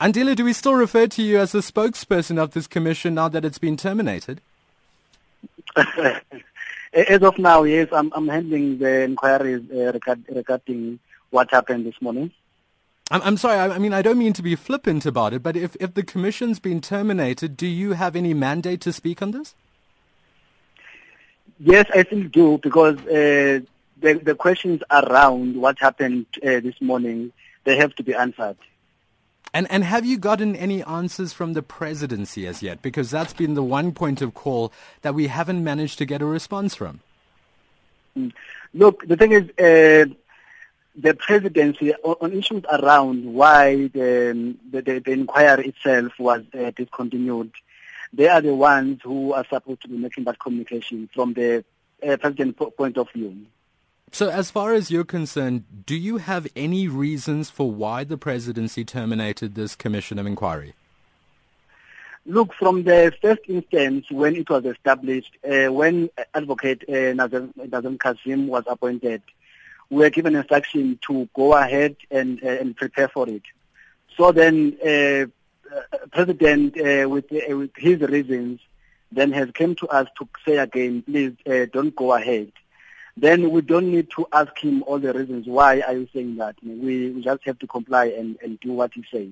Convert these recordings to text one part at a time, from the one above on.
Andile, do we still refer to you as the spokesperson of this commission now that it's been terminated? as of now, yes, I'm, I'm handling the inquiries uh, regard, regarding what happened this morning. I'm, I'm sorry, I, I mean, I don't mean to be flippant about it, but if, if the commission's been terminated, do you have any mandate to speak on this? Yes, I still do because uh, the, the questions around what happened uh, this morning, they have to be answered. And and have you gotten any answers from the presidency as yet? Because that's been the one point of call that we haven't managed to get a response from. Mm. Look, the thing is, uh, the presidency on, issues around why the, the, the inquiry itself was uh, discontinued, they are the ones who are supposed to be making that communication from the uh, president's point of view. So, as far as you're concerned, do you have any reasons for why the presidency terminated this commission of inquiry? Look, from the first instance when it was established, uh, when Advocate uh, Nazeer, Nazeer Cassim was appointed, we were given instruction to go ahead and, uh, and prepare for it. So then, uh, uh President, uh, with, uh, with his reasons, then has come to us to say again, please don't go ahead then we don't need to ask him all the reasons why are you saying that. We, we just have to comply and, and do what he says.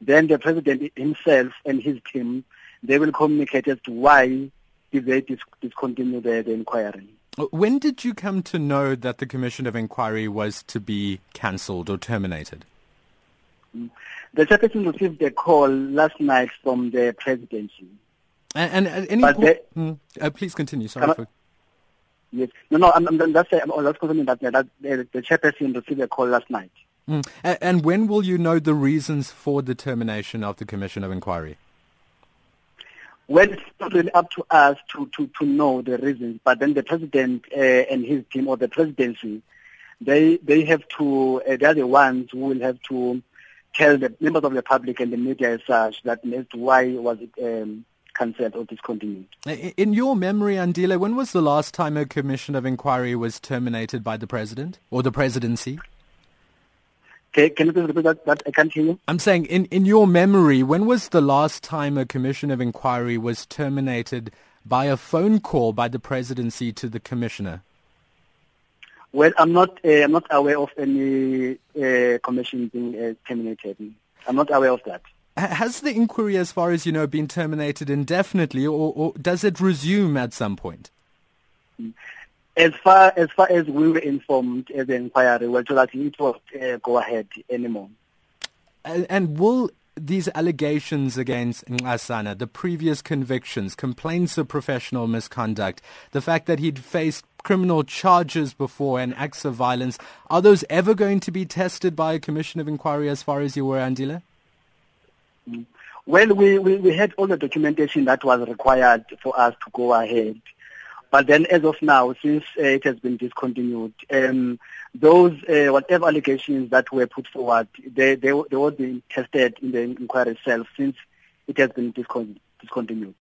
Then the president himself and his team, they will communicate as to why they dis- discontinue the, the inquiry. When did you come to know that the commission of inquiry was to be cancelled or terminated? Mm. The chairperson received a call last night from the presidency. And, and any, po- the, mm, uh, please continue. Sorry. For- Yes. No, no, I'm, I'm that's, I'm, that's confirming that, that the, the chairperson received a call last night. Mm. And when will you know the reasons for the termination of the Commission of Inquiry? Well, it's not really up to us to, to, to know the reasons, but then the president uh, and his team or the presidency, they they have to, uh, they're the ones who will have to tell the members of the public and the media as such that as to why was it um, cancelled or discontinued. In your memory, Andile, when was the last time a commission of inquiry was terminated by the president or the presidency? Okay, can you please repeat that, that? I can't hear you. I'm saying, in, in your memory, when was the last time a commission of inquiry was terminated by a phone call by the presidency to the commissioner? Well, I'm not. Uh, I'm not aware of any uh, commission being uh, terminated. I'm not aware of that. Has the inquiry, as far as you know, been terminated indefinitely, or, or does it resume at some point? As far as far as we were informed as the inquiry, well, told that it uh, go ahead anymore. And, and will these allegations against Nxasana, the previous convictions, complaints of professional misconduct, the fact that he'd faced criminal charges before and acts of violence, are those ever going to be tested by a commission of inquiry as far as you were, Andile? Well, we, we, we had all the documentation that was required for us to go ahead. But then as of now, since uh, it has been discontinued, um, those, uh, whatever allegations that were put forward, they, they, they will be tested in the inquiry itself since it has been discontinued.